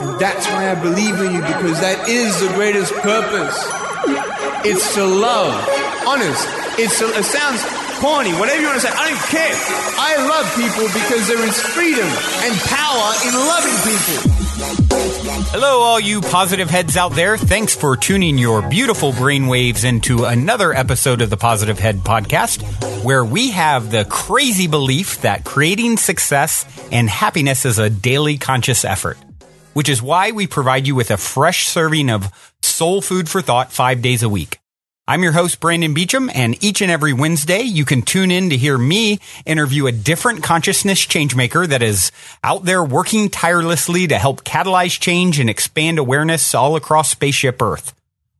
And that's why I believe in you because that is the greatest purpose. It's to love. Honest. It's to, it sounds corny, whatever you want to say. I don't care. I love people because there is freedom and power in loving people. Hello, all you positive heads out there. Thanks for tuning your beautiful brainwaves into another episode of the Positive Head Podcast, where we have the crazy belief that creating success and happiness is a daily conscious effort, which is why we provide you with a fresh serving of soul food for thought five days a week. I'm your host, Brandon Beecham, and each and every Wednesday, you can tune in to hear me interview a different consciousness changemaker that is out there working tirelessly to help catalyze change and expand awareness all across spaceship Earth.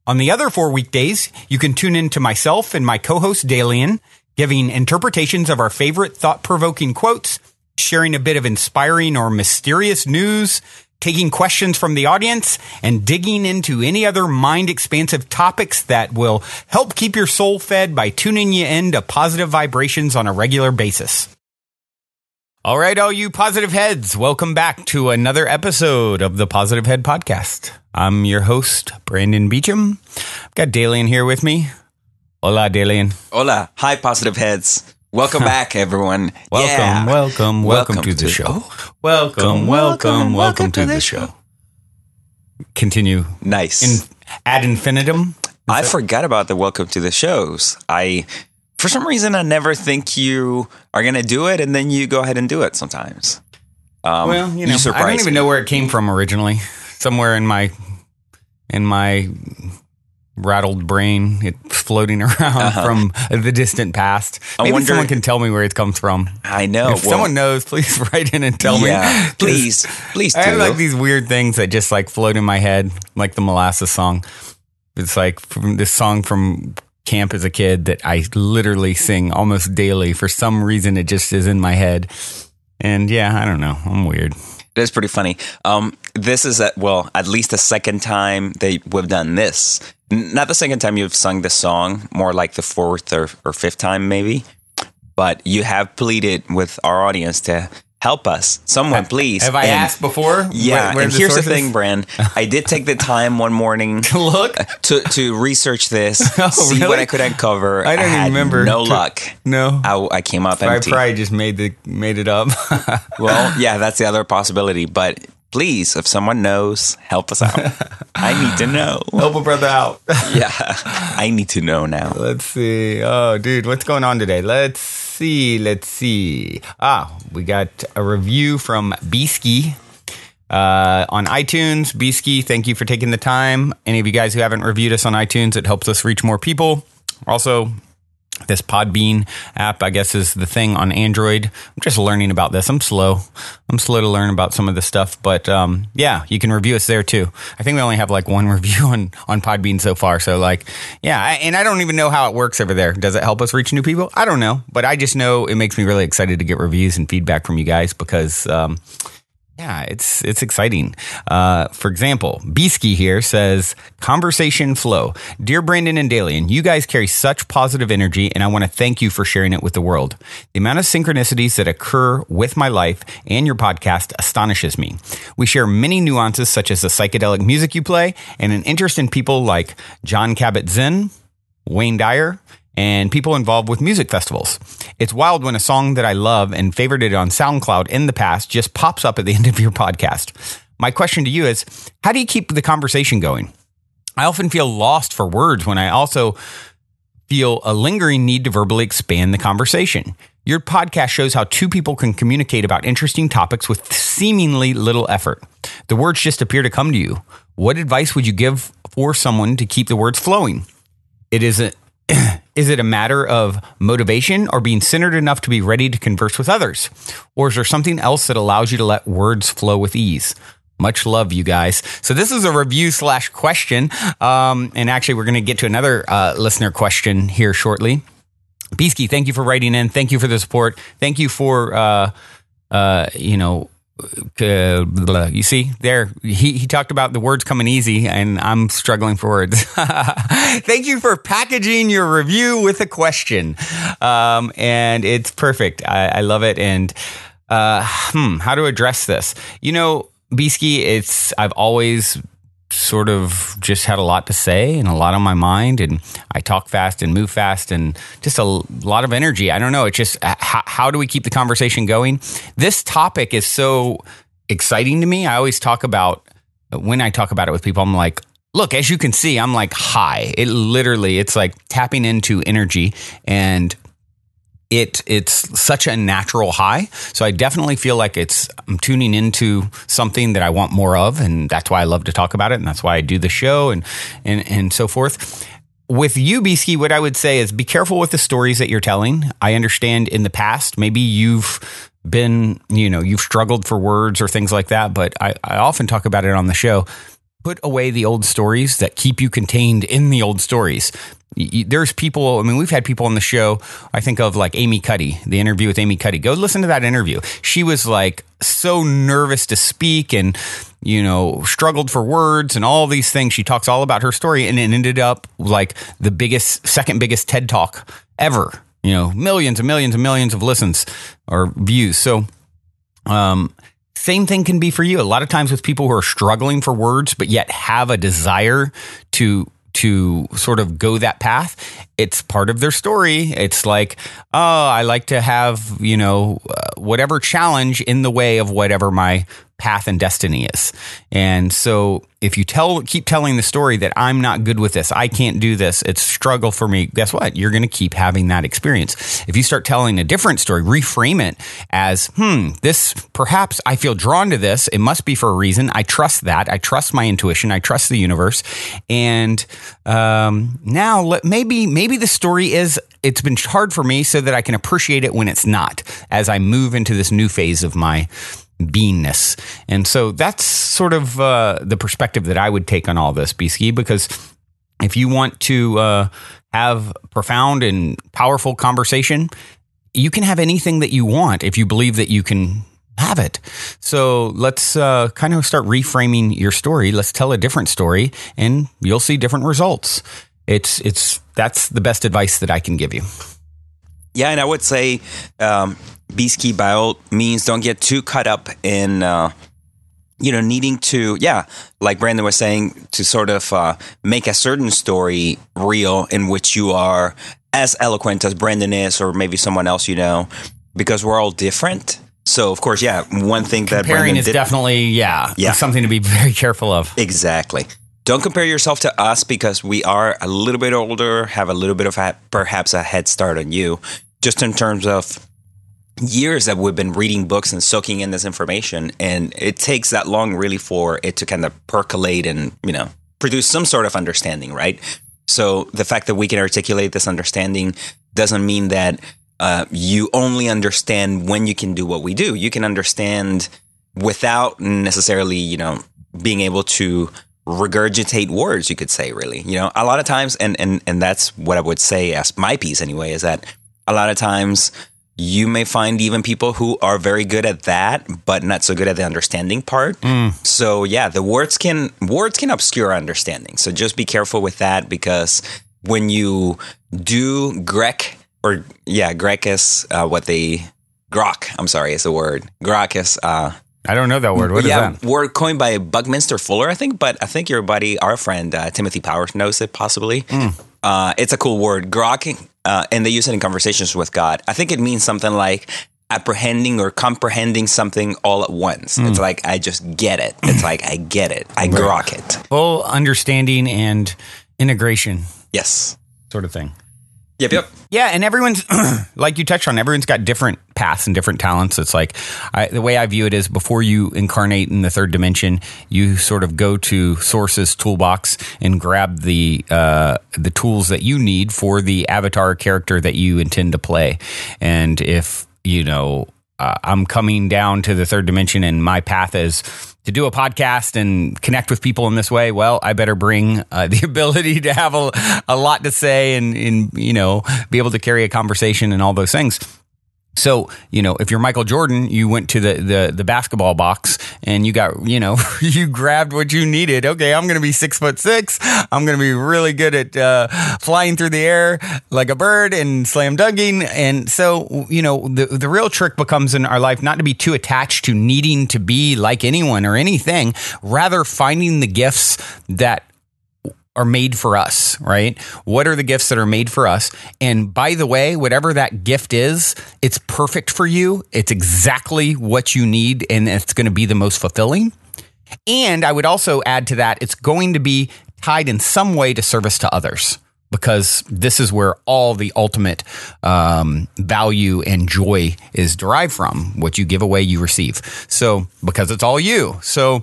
On the other four weekdays, you can tune in to myself and my co-host Dalien, giving interpretations of our favorite thought-provoking quotes, sharing a bit of inspiring or mysterious news, taking questions from the audience, and digging into any other mind expansive topics that will help keep your soul fed by tuning you in to positive vibrations on a regular basis. All right, all you positive heads, welcome back to another episode of the Positive Head Podcast. I'm your host, Brandon Beecham. I've got Dalien here with me. Hola, Dalien. Hola. Hi, positive heads. Welcome back, everyone. Welcome, Yeah. welcome, welcome, to the show. Welcome, welcome, welcome to the show. Continue Nice. in ad infinitum. I forgot about the welcome to the shows. I, for some reason, I never think you are going to do it, and then you go ahead and do it sometimes. Um, Well, you know, I don't even know where it came from originally. Somewhere in my in my rattled brain, it's floating around from the distant past. I Maybe wonder- someone can tell me where it comes from. I know. if Well, someone knows, please write in and tell yeah, me. please, please do. I have like these weird things that just like float in my head, like the molasses song. It's like from this song from camp as a kid that I literally sing almost daily. For some reason, it just is in my head. And yeah, I don't know. I'm weird. It is pretty funny. Um, this is at well, at least the second time that we've done this. Not the second time you've sung the song, more like the fourth or, or fifth time, maybe. But you have pleaded with our audience to help us. Someone, please. Have I And- asked before? Yeah, Where- where and the here's the thing, Brand. I did take the time one morning To look. to to research this, Oh, see what? I could uncover. I don't even had remember. No To- luck. No. I, I came up I probably just made the made it up. Well, yeah, that's the other possibility. But please, if someone knows, help us out. I need to know. Help a brother out. Yeah, I need to know now. Let's see. Oh, dude, what's going on today? Let's see. Let's see. Ah, we got a review from Beesky uh, on iTunes. Beesky, thank you for taking the time. Any of you guys who haven't reviewed us on iTunes, it helps us reach more people. Also, this Podbean app, I guess, is the thing on Android. I'm just learning about this. I'm slow. I'm slow to learn about some of this stuff, but um, yeah, you can review us there too. I think we only have like one review on on Podbean so far. So like, yeah, I, and I don't even know how it works over there. Does it help us reach new people? I don't know, but I just know it makes me really excited to get reviews and feedback from you guys because. Um, yeah, it's it's exciting. Uh, for example, Beesky here says, "Conversation flow, dear Brandon and Dalien, you guys carry such positive energy, and I want to thank you for sharing it with the world. The amount of synchronicities that occur with my life and your podcast astonishes me. We share many nuances, such as the psychedelic music you play, and an interest in people like Jon Kabat-Zinn, Wayne Dyer, and people involved with music festivals. It's wild when a song that I love and favorited on SoundCloud in the past just pops up at the end of your podcast. My question to you is how do you keep the conversation going? I often feel lost for words when I also feel a lingering need to verbally expand the conversation. Your podcast shows how two people can communicate about interesting topics with seemingly little effort. The words just appear to come to you. What advice would you give for someone to keep the words flowing? It is a is it a matter of motivation or being centered enough to be ready to converse with others? Or is there something else that allows you to let words flow with ease? Much love, you guys. So this is a review slash question, um, and actually, we're going to get to another uh, listener question here shortly. Beesky, thank you for writing in. Thank you for the support. Thank you for, uh, uh, you know, uh, you see there, he, he talked about the words coming easy, and I'm struggling for words. thank you for packaging your review with a question, um, and it's perfect. I, I love it. And uh, hmm, how to address this? You know, Bisky, it's I've always sort of just had a lot to say and a lot on my mind and I talk fast and move fast and just a lot of energy. I don't know, it's just uh, how, how do we keep the conversation going? This topic is so exciting to me. I always talk about when I talk about it with people I'm like look, as you can see, I'm like high. It literally, it's like tapping into energy and it it's such a natural high. So I definitely feel like it's I'm tuning into something that I want more of, and that's why I love to talk about it, and that's why I do the show and and and so forth. With you, Bisky, what I would say is be careful with the stories that you're telling. I understand in the past, maybe you've been, you know, you've struggled for words or things like that, but I, I often talk about it on the show put away the old stories that keep you contained in the old stories. There's people, I mean, we've had people on the show. I think of like Amy Cuddy, the interview with Amy Cuddy. Go listen to that interview. She was like so nervous to speak and, you know, struggled for words and all these things. She talks all about her story and it ended up like the biggest, second biggest TED talk ever. You know, millions and millions and millions of listens or views. So, um, same thing can be for you. A lot of times with people who are struggling for words, but yet have a desire to to sort of go that path. It's part of their story. It's like, oh, I like to have, you know, uh, whatever challenge in the way of whatever my path and destiny is. And so if you tell keep telling the story that I'm not good with this, I can't do this, it's struggle for me, guess what? You're going to keep having that experience. If you start telling a different story, reframe it as, "Hmm, this perhaps I feel drawn to this. It must be for a reason. I trust that. I trust my intuition. I trust the universe." And um, now let, maybe maybe the story is it's been hard for me so that I can appreciate it when it's not as I move into this new phase of my beingness. And so that's sort of uh, the perspective that I would take on all this, Bisky, because if you want to uh, have profound and powerful conversation, you can have anything that you want if you believe that you can have it. So let's uh, kind of start reframing your story. Let's tell a different story, and you'll see different results. It's it's that's the best advice that I can give you. Yeah, and I would say um, Bisky by all means don't get too caught up in uh, you know needing to yeah like Brandon was saying to sort of uh, make a certain story real in which you are as eloquent as Brandon is or maybe someone else you know because we're all different. So of course, yeah, one thing that comparing Brandon is did, definitely yeah, yeah something to be very careful of. Exactly. Don't compare yourself to us because we are a little bit older, have a little bit of a, perhaps a head start on you, just in terms of years that we've been reading books and soaking in this information and it takes that long really for it to kind of percolate and you know produce some sort of understanding right? So the fact that we can articulate this understanding doesn't mean that uh, you only understand when you can do what we do. You can understand without necessarily you know being able to regurgitate words you could say really. You know a lot of times and and and that's what i would say as my piece anyway is that a lot of times you may find even people who are very good at that but not so good at the understanding part mm. so yeah the words can words can obscure understanding so just be careful with that because when you do grek or yeah grek is uh, what they grok i'm sorry is the word grok is uh, I don't know that word. What yeah, is that? Word coined by Buckminster Fuller, I think, but I think your buddy, our friend uh, Timothy Powers, knows it possibly. Mm. Uh, it's a cool word. Grok uh, and they use it in conversations with God. I think it means something like apprehending or comprehending something all at once. Mm. It's like I just get it. It's like I get it. I grok it. Full understanding and integration. Yes. Sort of thing. Yep, yep. Yeah, and everyone's like you touched on. Everyone's got different paths and different talents. It's like I, the way I view it is before you incarnate in the third dimension, you sort of go to Source's toolbox and grab the uh, the tools that you need for the avatar character that you intend to play. And if you know uh, I'm coming down to the third dimension and my path is to do a podcast and connect with people in this way, well, I better bring uh, the ability to have a, a lot to say and, and, you know, be able to carry a conversation and all those things. So, you know, if you're Michael Jordan, you went to the, the, the basketball box and you got, you know, you grabbed what you needed. Okay, I'm going to be six foot six. I'm going to be really good at uh, flying through the air like a bird and slam dunking. And so, you know, the, the real trick becomes in our life not to be too attached to needing to be like anyone or anything, rather finding the gifts that are made for us, right? What are the gifts that are made for us? And by the way, whatever that gift is, it's perfect for you. It's exactly what you need and it's going to be the most fulfilling. And I would also add to that, it's going to be tied in some way to service to others because this is where all the ultimate um, value and joy is derived from. What you give away, you receive. So, because it's all you. So,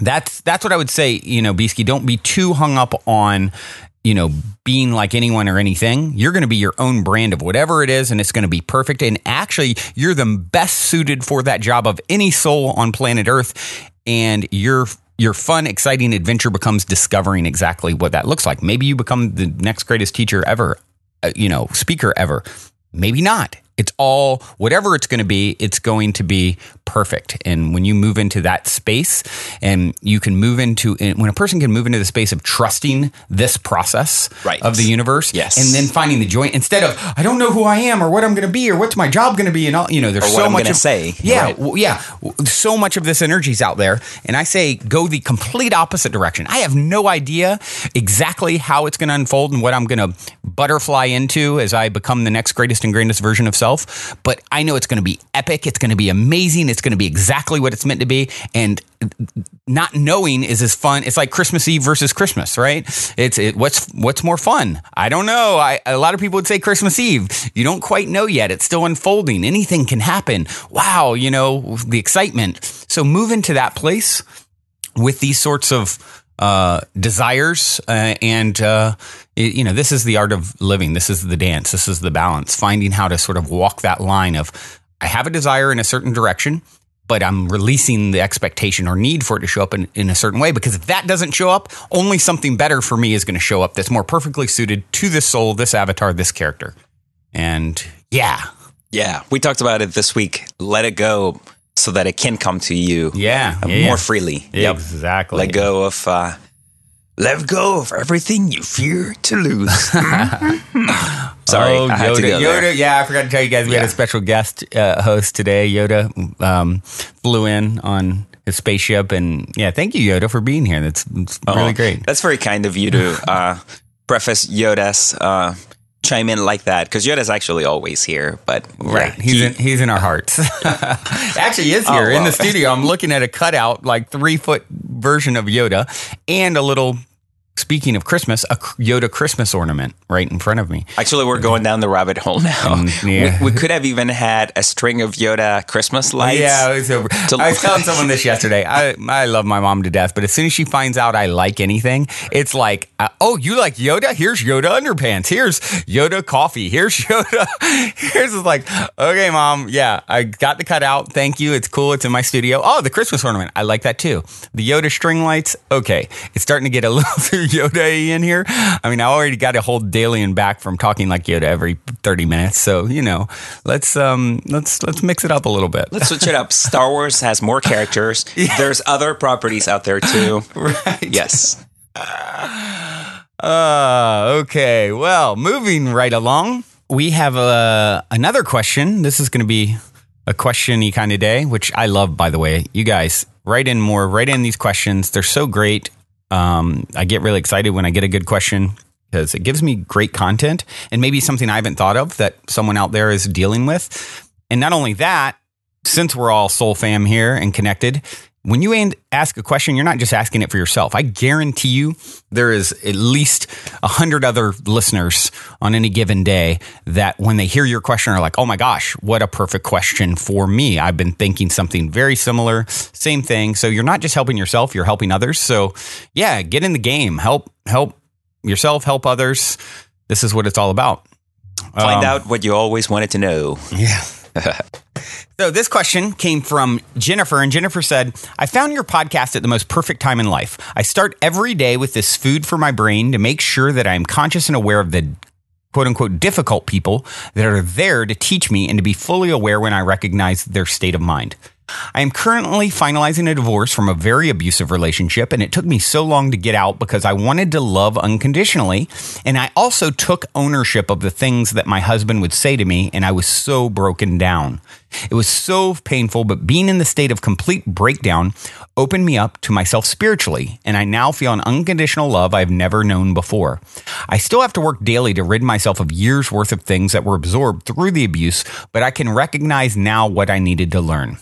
that's that's what I would say. You know, Beasky, don't be too hung up on you know being like anyone or anything. You're going to be your own brand of whatever it is, and it's going to be perfect. And actually, you're the best suited for that job of any soul on planet Earth. And your your fun, exciting adventure becomes discovering exactly what that looks like. Maybe you become the next greatest teacher ever, uh, you know, speaker ever. Maybe not. It's all, whatever it's going to be, it's going to be perfect. And when you move into that space and you can move into, when a person can move into the space of trusting this process Right. of the universe Yes. and then finding the joy instead of, I don't know who I am or what I'm going to be or what's my job going to be. And all, you know, there's so I'm much of, say. Yeah. Right. yeah. So much of this energy's out there. And I say go the complete opposite direction. I have no idea exactly how it's going to unfold and what I'm going to butterfly into as I become the next greatest and greatest version of But I know it's going to be epic. It's going to be amazing. It's going to be exactly what it's meant to be. And not knowing is as fun. It's like Christmas Eve versus Christmas, right? It's it, what's what's more fun. I don't know. I, a lot of people would say Christmas Eve. You don't quite know yet. It's still unfolding. Anything can happen. Wow, you know the excitement. So move into that place with these sorts of uh, desires uh, and uh, it- you know this is the art of living. This is the dance. This is the balance. Finding how to sort of walk that line of i have a desire in a certain direction but i'm releasing the expectation or need for it to show up in, in a certain way because if that doesn't show up only something better for me is going to show up that's more perfectly suited to this soul this avatar this character. And yeah. Yeah, we talked about it this week. Let it go so that it can come to you yeah, uh, yeah, more yeah. freely. Yep. exactly Let go of uh, let go of everything you fear to lose. Sorry, Oh, I Yoda. Yoda. Yeah, I forgot to tell you guys we had a special guest uh, host today. Yoda um, flew in on his spaceship, and yeah, thank you, Yoda, for being here. That's, that's Oh, really great. That's very kind of you to uh, preface Yoda's uh, chime in like that because Yoda's actually always here. But yeah, Right, he's he- in he's in our hearts. Actually, he is Oh, here in the studio. I'm looking at a cutout, like three foot version of Yoda, and a little. Speaking of Christmas, a Yoda Christmas ornament right in front of me. Actually, we're going down the rabbit hole now. Mm, yeah. we, we could have even had a string of Yoda Christmas lights. Yeah, it's over. To- I was telling someone this yesterday. I I love my mom to death, but as soon as she finds out I like anything, it's like, uh, oh, you like Yoda? Here's Yoda underpants. Here's Yoda coffee. Here's Yoda. Here's it's like, okay, mom, yeah, I got the cutout. Thank you. It's cool. It's in my studio. Oh, the Christmas ornament. I like that too. The Yoda string lights. Okay, it's starting to get a little too Yoda in here. I mean, I already got to hold Dalien back from talking like Yoda every thirty minutes. So you know, let's um let's let's mix it up a little bit. Let's switch it up. Star Wars has more characters. There's other properties out there too. Right. Yes. Uh, okay. Well, moving right along, we have uh, another question. This is going to be a questiony kind of day, which I love, by the way. You guys write in more, write in these questions. They're so great. Um, I get really excited when I get a good question because it gives me great content and maybe something I haven't thought of that someone out there is dealing with. And not only that, since we're all soul fam here and connected, when you ask a question, you're not just asking it for yourself. I guarantee you there is at least a hundred other listeners on any given day that when they hear your question are like, oh my gosh, what a perfect question for me. I've been thinking something very similar, same thing. So you're not just helping yourself, you're helping others. So yeah, get in the game, help, help yourself, help others. This is what it's all about. Find Um, out what you always wanted to know. yeah. so this question came from Jennifer, and Jennifer said, I found your podcast at the most perfect time in life. I start every day with this food for my brain to make sure that I am conscious and aware of the quote unquote difficult people that are there to teach me and to be fully aware when I recognize their state of mind. I am currently finalizing a divorce from a very abusive relationship, and it took me so long to get out because I wanted to love unconditionally. And I also took ownership of the things that my husband would say to me, and I was so broken down. It was so painful, but being in the state of complete breakdown opened me up to myself spiritually, and I now feel an unconditional love I've never known before. I still have to work daily to rid myself of years worth of things that were absorbed through the abuse, but I can recognize now what I needed to learn.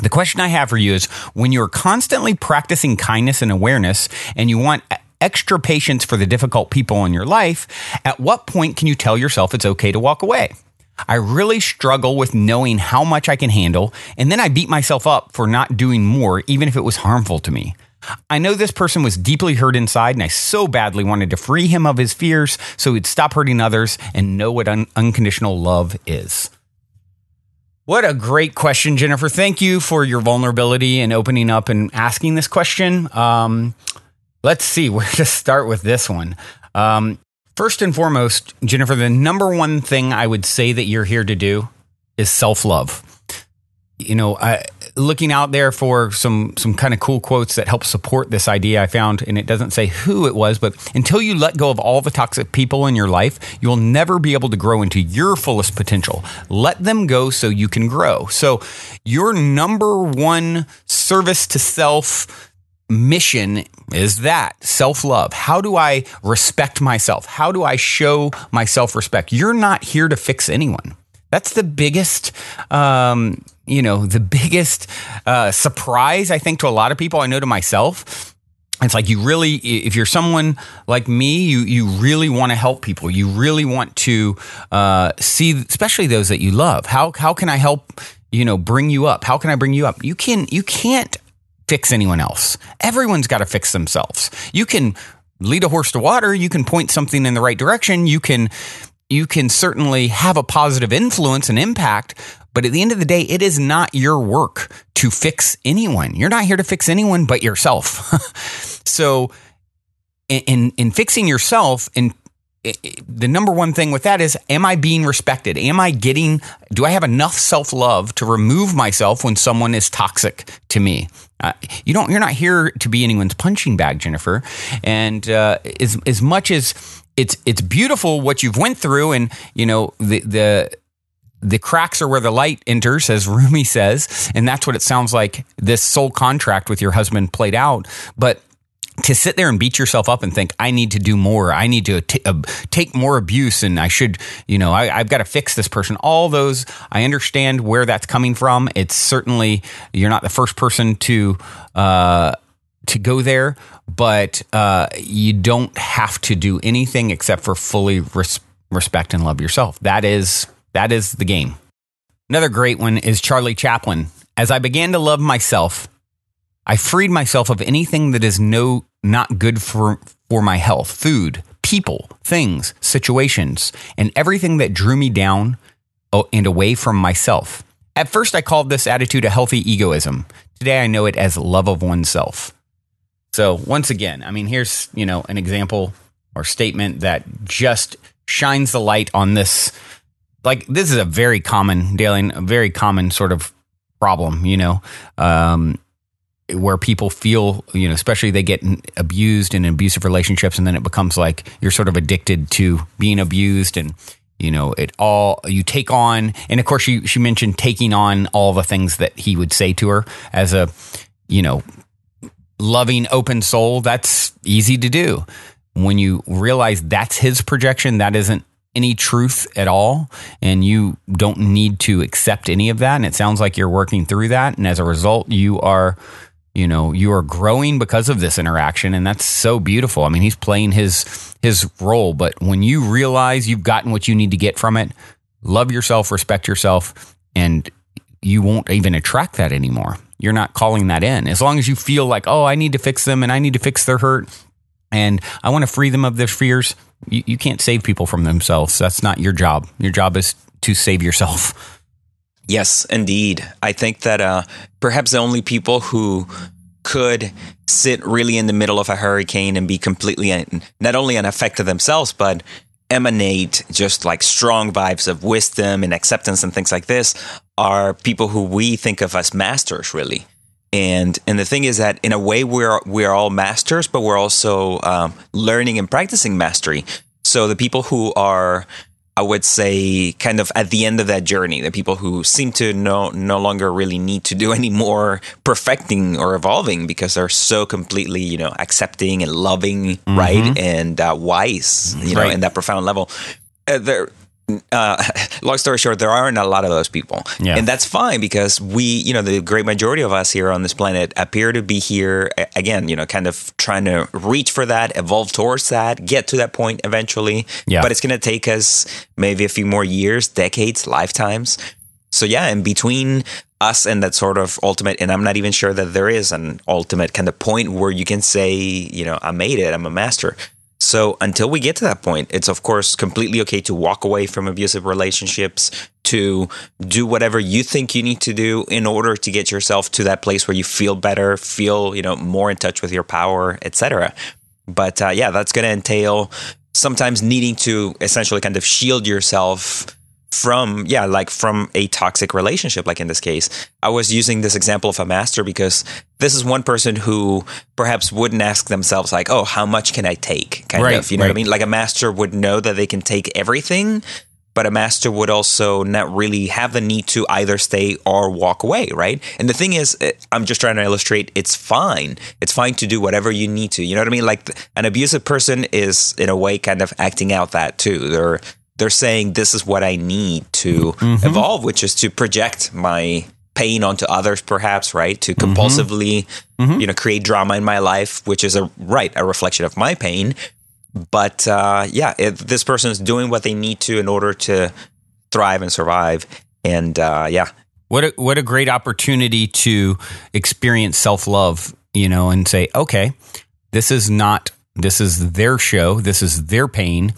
The question I have for you is when you're constantly practicing kindness and awareness and you want extra patience for the difficult people in your life, at what point can you tell yourself it's okay to walk away? I really struggle with knowing how much I can handle, and then I beat myself up for not doing more, even if it was harmful to me. I know this person was deeply hurt inside, and I so badly wanted to free him of his fears so he'd stop hurting others and know what un- unconditional love is. What a great question, Jennifer. Thank you for your vulnerability and opening up and asking this question. Um, let's see where to start with this one. Um, first and foremost, Jennifer, the number one thing I would say that you're here to do is self love you know, I, looking out there for some some kind of cool quotes that help support this idea I found, and it doesn't say who it was, but until you let go of all the toxic people in your life, you'll never be able to grow into your fullest potential. Let them go so you can grow. So, your number one service to self mission is that self love. How do I respect myself? How do I show my self respect? You're not here to fix anyone. That's the biggest, um, you know, the biggest uh, surprise, I think, to a lot of people. I know to myself. It's like you really, if you're someone like me, you you really want to help people. You really want to uh, see, especially those that you love. How how can I help? You know, bring you up. How can I bring you up? You can you can't fix anyone else. Everyone's got to fix themselves. You can lead a horse to water. You can point something in the right direction. You can you can certainly have a positive influence and impact, but at the end of the day, it is not your work to fix anyone. You're not here to fix anyone but yourself. so, in in fixing yourself, and the number one thing with that is, am I being respected? Am I getting? Do I have enough self love to remove myself when someone is toxic to me? Uh, you don't. You're not here to be anyone's punching bag, Jennifer. And uh, as as much as it's it's beautiful what you've went through, and you know the the the cracks are where the light enters, as Rumi says, and that's what it sounds like this soul contract with your husband played out. But to sit there and beat yourself up and think I need to do more, I need to t- uh, take more abuse, and I should, you know, I, have got to fix this person. All those, I understand where that's coming from. It's certainly you're not the first person to uh, to go there, but uh, you don't have to do anything except for fully res- respect and love yourself. That is that is the game. Another great one is Charlie Chaplin. As I began to love myself, I freed myself of anything that is no not good for for my health, food, people, things, situations, and everything that drew me down oh, and away from myself. At first, I called this attitude a healthy egoism. Today, I know it as love of oneself. So once again, I mean, here's, you know, an example or statement that just shines the light on this. Like this is a very common, Dalien, a very common sort of problem, you know, um, where people feel, you know, especially they get abused in abusive relationships, and then it becomes like you're sort of addicted to being abused, and you know, it all you take on. And of course, she she mentioned taking on all the things that he would say to her as a, you know, loving open soul, that's easy to do. When you realize that's his projection, that isn't any truth at all, and you don't need to accept any of that. And it sounds like you're working through that. And as a result, you are, you know, you are growing because of this interaction. And that's so beautiful. I mean, he's playing his his role, but when you realize you've gotten what you need to get from it, love yourself, respect yourself, and you won't even attract that anymore you're not calling that in. As long as you feel like, oh, I need to fix them and I need to fix their hurt and I want to free them of their fears, you, you can't save people from themselves. That's not your job. Your job is to save yourself. Yes, indeed. I think that uh, perhaps the only people who could sit really in the middle of a hurricane and be completely not only unaffected themselves, but emanate just like strong vibes of wisdom and acceptance and things like this are people who we think of as masters, really. And and the thing is that in a way we're we're all masters, but we're also um, learning and practicing mastery. So the people who are I would say kind of at the end of that journey, the people who seem to no no longer really need to do any more perfecting or evolving because they're so completely, you know, accepting and loving, mm-hmm. right, and uh, wise, you know, in that profound level. Uh, they're uh, long story short, there aren't a lot of those people. Yeah. And that's fine because we, you know, the great majority of us here on this planet appear to be here, again, you know, kind of trying to reach for that, evolve towards that, get to that point eventually. Yeah. But it's going to take us maybe a few more years, decades, lifetimes. So, yeah, in between us and that sort of ultimate, and I'm not even sure that there is an ultimate kind of point where you can say, you know, I made it, I'm a master so until we get to that point, it's of course completely okay to walk away from abusive relationships, to do whatever you think you need to do in order to get yourself to that place where you feel better, feel, you know, more in touch with your power, etc. But uh, yeah, that's going to entail sometimes needing to essentially kind of shield yourself from yeah like from a toxic relationship like in this case i was using this example of a master because this is one person who perhaps wouldn't ask themselves like oh how much can i take kind right, of you know right. what i mean like a master would know that they can take everything but a master would also not really have the need to either stay or walk away, right? And the thing is, eh, I'm just trying to illustrate it's fine. It's fine to do whatever you need to. You know what I mean? Like an abusive person is, in a way, kind of acting out that too. They're they're saying this is what I need to mm-hmm. evolve, which is to project my pain onto others, perhaps, right? To mm-hmm. compulsively, mm-hmm. you know, create drama in my life, which is a right, a reflection of my pain. But uh, yeah, it, this person is doing what they need to in order to thrive and survive. And uh, yeah, what a, what a great opportunity to experience self love, you know, and say, okay, this is not this is their show, this is their pain,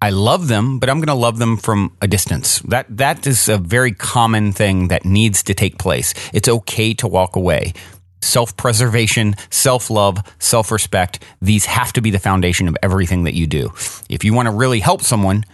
I love them, but I'm going to love them from a distance. That that is a very common thing that needs to take place. It's okay to walk away. Self-preservation, self-love, self-respect, these have to be the foundation of everything that you do. If you want to really help someone,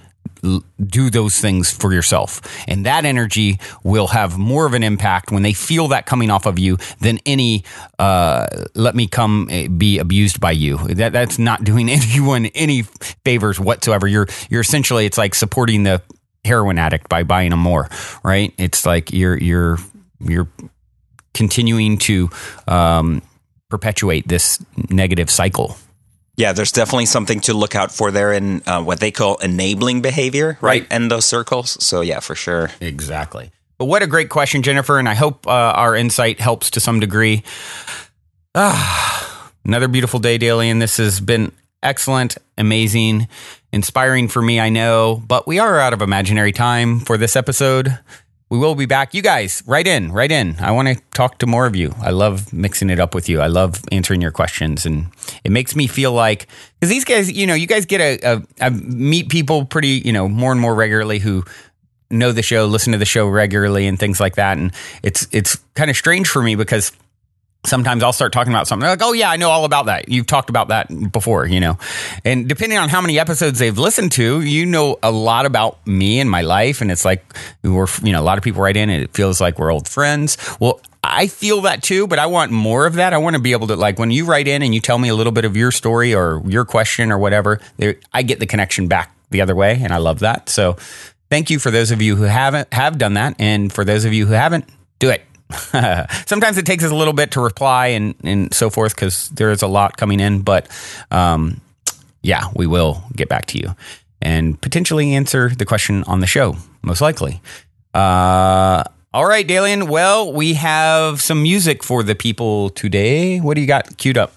do those things for yourself. And that energy will have more of an impact when they feel that coming off of you than any, uh, let me come eh, be abused by you. That, that's not doing anyone any favors whatsoever. You're, you're essentially, it's like supporting the heroin addict by buying them more, right? It's like you're, you're, you're continuing to, um, perpetuate this negative cycle. Yeah, there's definitely something to look out for there in uh, what they call enabling behavior, right? right? In those circles. So, yeah, for sure. Exactly. But what a great question, Jennifer. And I hope uh, our insight helps to some degree. Ah, another beautiful day, daily. And this has been excellent, amazing, inspiring for me, I know. But we are out of imaginary time for this episode we will be back. You guys, write in, write in. I want to talk to more of you. I love mixing it up with you. I love answering your questions, and it makes me feel like because these guys, you know, you guys get a meet people pretty, you know, more and more regularly who know the show, listen to the show regularly, and things like that. And it's it's kind of strange for me because sometimes I'll start talking about something They're like, oh yeah, I know all about that. You've talked about that before, you know. And depending on how many episodes they've listened to, you know a lot about me and my life. And it's like we're, you know, a lot of people write in and it feels like we're old friends. Well, I feel that too, but I want more of that. I want to be able to like when you write in and you tell me a little bit of your story or your question or whatever, I get the connection back the other way, and I love that. So, thank you for those of you who haven't have done that, and for those of you who haven't, do it. Sometimes it takes us a little bit to reply and, and so forth because there is a lot coming in, but um, yeah, we will get back to you and potentially answer the question on the show, most likely. Uh, all right, Dalien. Well, we have some music for the people today. What do you got queued up?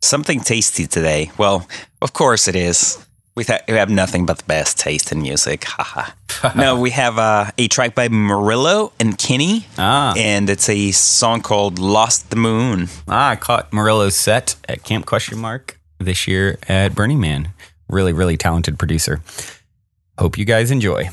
Something tasty today. Well, of course it is. We, th- we have nothing but the best taste in music. Haha. no, we have uh, a track by Murillo and Kinney. Ah. And it's a song called Lost the Moon. Ah, I caught Murillo's set at Camp Question Mark this year at Burning Man. Really, really talented producer. Hope you guys enjoy.